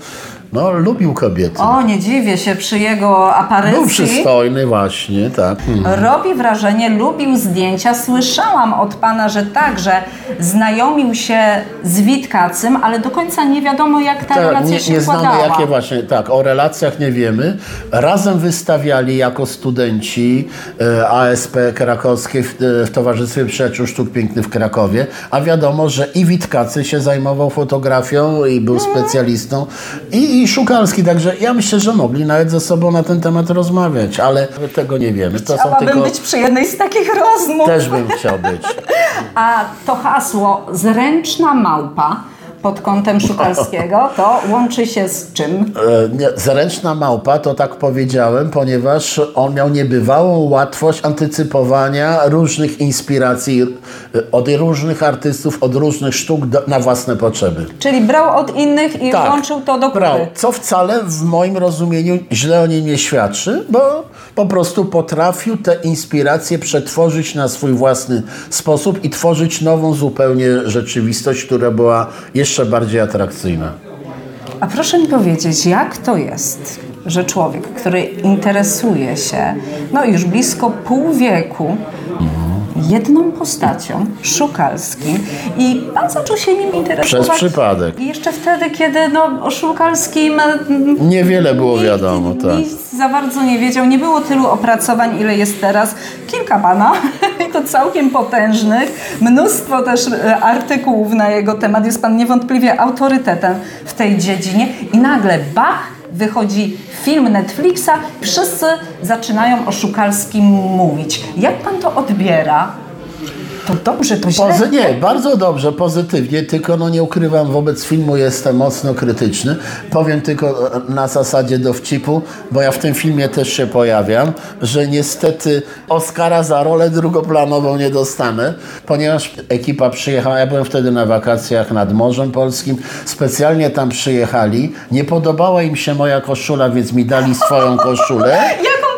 No, lubił kobiety. O, nie dziwię się przy jego aparycji. Był przystojny właśnie, tak. Hmm. Robi wrażenie, lubił zdjęcia. Słyszałam od pana, że także znajomił się z Witkacym, ale do końca nie wiadomo, jak ta Tak, relacja nie, się nie znamy jakie właśnie, tak, o relacjach nie wiemy. Razem wystawiali jako studenci e, ASP krakowskie w, e, w Towarzystwie Przyjaciół Sztuk Pięknych w Krakowie, a wiadomo, że i Witkacy się zajmował fotografią i był specjalistą i, i Szukalski, także ja myślę, że mogli nawet ze sobą na ten temat rozmawiać, ale tego nie wiemy. To Chciałabym tylko... być przy jednej z takich rozmów. Też bym chciał być. A to hasło zręczna małpa pod kątem Szukalskiego, to łączy się z czym? E, Zręczna małpa, to tak powiedziałem, ponieważ on miał niebywałą łatwość antycypowania różnych inspiracji e, od różnych artystów, od różnych sztuk do, na własne potrzeby. Czyli brał od innych i włączył to do brał, kupy. co wcale w moim rozumieniu źle o niej nie świadczy, bo po prostu potrafił te inspiracje przetworzyć na swój własny sposób i tworzyć nową zupełnie rzeczywistość, która była jeszcze bardziej atrakcyjna. A proszę mi powiedzieć, jak to jest, że człowiek, który interesuje się no już blisko pół wieku jedną postacią, Szukalskim i pan zaczął się nim interesować. Przez przypadek. Jeszcze wtedy, kiedy no, o Szukalskim mm, Niewiele było nikt wiadomo, tak. Nic za bardzo nie wiedział, nie było tylu opracowań, ile jest teraz. Kilka pana, to całkiem potężnych, mnóstwo też e, artykułów na jego temat. Jest pan niewątpliwie autorytetem w tej dziedzinie i nagle bach, wychodzi film Netflixa, wszyscy zaczynają o Szukalskim mówić. Jak pan to odbiera? To dobrze, to źle? Pozy- nie, bardzo dobrze, pozytywnie, tylko no nie ukrywam, wobec filmu jestem mocno krytyczny. Powiem tylko e, na zasadzie dowcipu, bo ja w tym filmie też się pojawiam, że niestety Oscara za rolę drugoplanową nie dostanę, ponieważ ekipa przyjechała, ja byłem wtedy na wakacjach nad Morzem Polskim, specjalnie tam przyjechali, nie podobała im się moja koszula, więc mi dali swoją koszulę.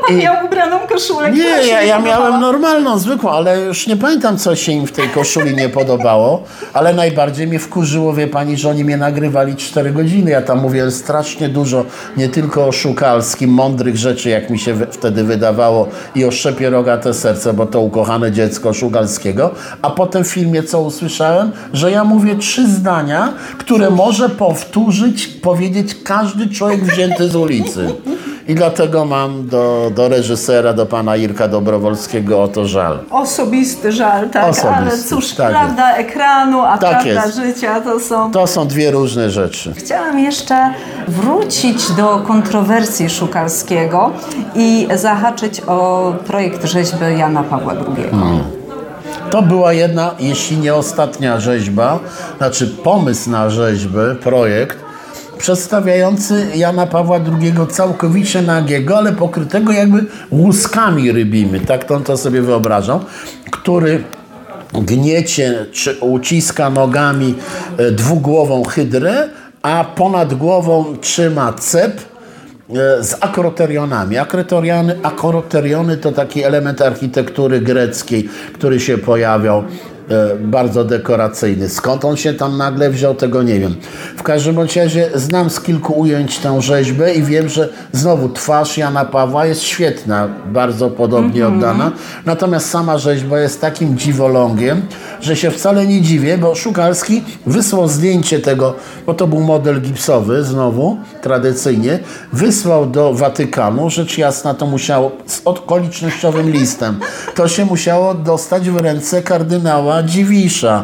Pan I- miał ubraną koszulę? Nie, ja, ja miałem normalną, zwykłą, ale już nie pamiętam, co się im w tej koszuli nie podobało. Ale najbardziej mnie wkurzyło, wie pani, że oni mnie nagrywali 4 godziny. Ja tam mówię strasznie dużo, nie tylko o Szukalskim, mądrych rzeczy, jak mi się wtedy wydawało, i o Szczepie Rogate Serce, bo to ukochane dziecko Szukalskiego. A potem w filmie co usłyszałem? Że ja mówię trzy zdania, które może powtórzyć, powiedzieć każdy człowiek wzięty z ulicy. I dlatego mam do, do reżysera, do pana Irka Dobrowolskiego o to żal. Osobisty żal, tak, Osobisty, ale cóż, tak prawda ekranu, a Tak prawda jest. życia to są... To są dwie różne rzeczy. Chciałam jeszcze wrócić do kontrowersji Szukalskiego i zahaczyć o projekt rzeźby Jana Pawła II. To była jedna, jeśli nie ostatnia rzeźba, znaczy pomysł na rzeźbę, projekt przedstawiający Jana Pawła II całkowicie nagiego, ale pokrytego jakby łuskami rybimi, tak to, to sobie wyobrażam, który gniecie czy uciska nogami e, dwugłową hydrę, a ponad głową trzyma cep e, z akroterionami. Akroteriony, akroteriony to taki element architektury greckiej, który się pojawiał bardzo dekoracyjny. Skąd on się tam nagle wziął, tego nie wiem. W każdym bądź razie znam z kilku ujęć tę rzeźbę i wiem, że znowu twarz Jana Pawła jest świetna, bardzo podobnie oddana. Natomiast sama rzeźba jest takim dziwolągiem, że się wcale nie dziwię, bo Szukalski wysłał zdjęcie tego, bo to był model gipsowy znowu, tradycyjnie, wysłał do Watykanu, rzecz jasna to musiało, z okolicznościowym listem, to się musiało dostać w ręce kardynała Dziwisza.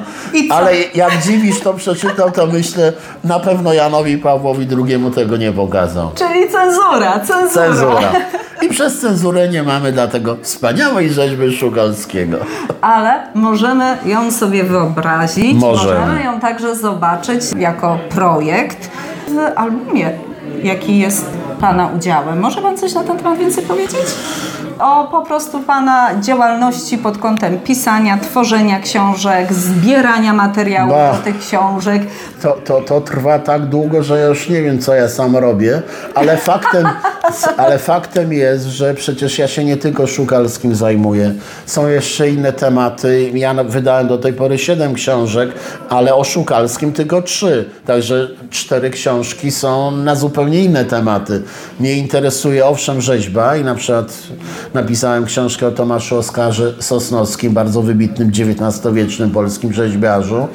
Ale jak Dziwisz to przeczytał, to myślę, na pewno Janowi Pawłowi II tego nie pokazał. Czyli cenzura, cenzura. Cenzura. I przez cenzurę nie mamy dlatego wspaniałej rzeźby Szukalskiego. Ale możemy ją sobie wyobrazić, Możemy. możemy ją także zobaczyć jako projekt w albumie, jaki jest Pana udziałem. Może Pan coś na ten temat więcej powiedzieć? O po prostu Pana działalności pod kątem pisania, tworzenia książek, zbierania materiałów Ba. do tych książek. To, to, to trwa tak długo, że ja już nie wiem, co ja sam robię, ale faktem, ale faktem jest, że przecież ja się nie tylko Szukalskim zajmuję. Są jeszcze inne tematy. Ja wydałem do tej pory siedem książek, ale o Szukalskim tylko trzy. Także cztery książki są na zupełnie inne tematy. Mnie interesuje owszem rzeźba i na przykład napisałem książkę o Tomaszu Oskarze Sosnowskim, bardzo wybitnym XIX-wiecznym polskim rzeźbiarzu.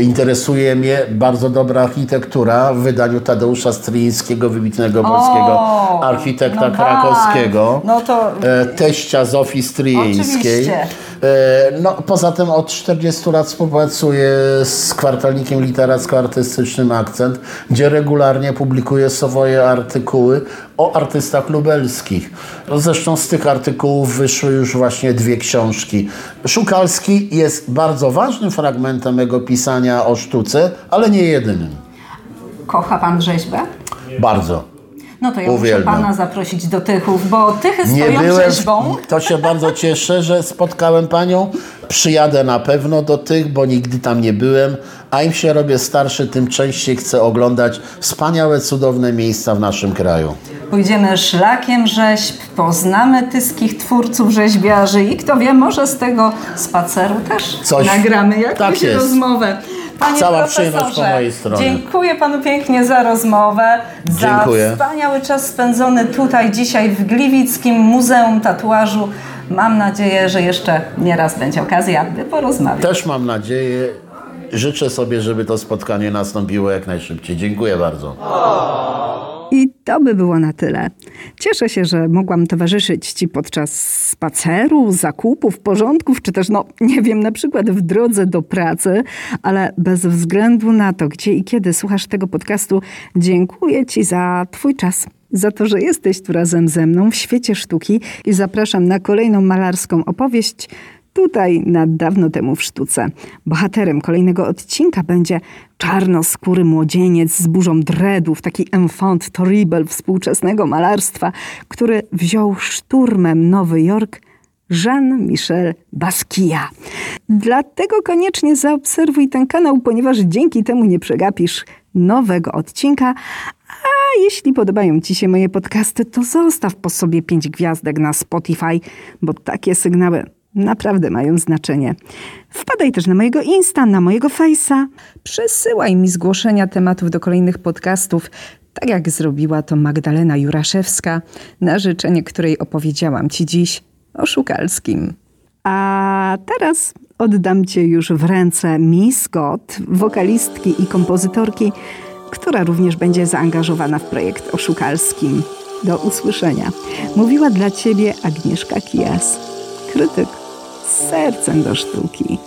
Interesuje mnie bardzo dobra architektura w wydaniu Tadeusza Stryńskiego, wybitnego polskiego architekta no krakowskiego. No to- e, teścia Zofii Stryjeńskiej. Oczywiście. E, No, poza tym od 40 lat współpracuję z kwartalnikiem literacko-artystycznym Akcent, gdzie regularnie publikuję swoje artykuły o artystach lubelskich. Zresztą z tych artykułów wyszły już właśnie dwie książki. Szukalski jest bardzo ważnym fragmentem mego pisania o sztuce, ale nie jedynym. Kocha Pan rzeźbę? Bardzo. No to ja Uwielbiam. muszę Pana zaprosić do Tychów, bo Tychy Nie stoją byłem, rzeźbą. to się bardzo cieszę, że spotkałem Panią. Przyjadę na pewno do tych, bo nigdy tam nie byłem, a im się robię starszy, tym częściej chcę oglądać wspaniałe, cudowne miejsca w naszym kraju. Pójdziemy szlakiem rzeźb, poznamy tyskich twórców rzeźbiarzy i kto wie, może z tego spaceru też Coś- nagramy jakąś tak jest. rozmowę. Panie Cała przyjemność po mojej stronie. Dziękuję panu pięknie za rozmowę, za Dziękuję. wspaniały czas spędzony tutaj dzisiaj w Gliwickim Muzeum Tatuażu. Mam nadzieję, że jeszcze nieraz będzie okazja, by porozmawiać. Też mam nadzieję, życzę sobie, żeby to spotkanie nastąpiło jak najszybciej. Dziękuję bardzo. To by było na tyle. Cieszę się, że mogłam towarzyszyć Ci podczas spaceru, zakupów, porządków, czy też, no nie wiem, na przykład w drodze do pracy, ale bez względu na to, gdzie i kiedy słuchasz tego podcastu, dziękuję Ci za Twój czas. Za to, że jesteś tu razem ze mną w świecie sztuki i zapraszam na kolejną malarską opowieść tutaj na dawno temu w sztuce. Bohaterem kolejnego odcinka będzie czarnoskóry młodzieniec z burzą dreadów, taki enfant terrible współczesnego malarstwa, który wziął szturmem Nowy Jork Jean-Michel Basquiat. Dlatego koniecznie zaobserwuj ten kanał, ponieważ dzięki temu nie przegapisz nowego odcinka. A jeśli podobają Ci się moje podcasty, to zostaw po sobie pięć gwiazdek na Spotify, bo takie sygnały naprawdę mają znaczenie. Wpadaj też na mojego Insta, na mojego Face'a. Przesyłaj mi zgłoszenia tematów do kolejnych podcastów, tak jak zrobiła to Magdalena Juraszewska, na życzenie której opowiedziałam Ci dziś o Szukalskim. A teraz oddam Cię już w ręce Miss Scott, wokalistki i kompozytorki, która również będzie zaangażowana w projekt Oszukalskim. Do usłyszenia. Mówiła dla Ciebie Agnieszka Kijas, krytyk sercem do sztuki.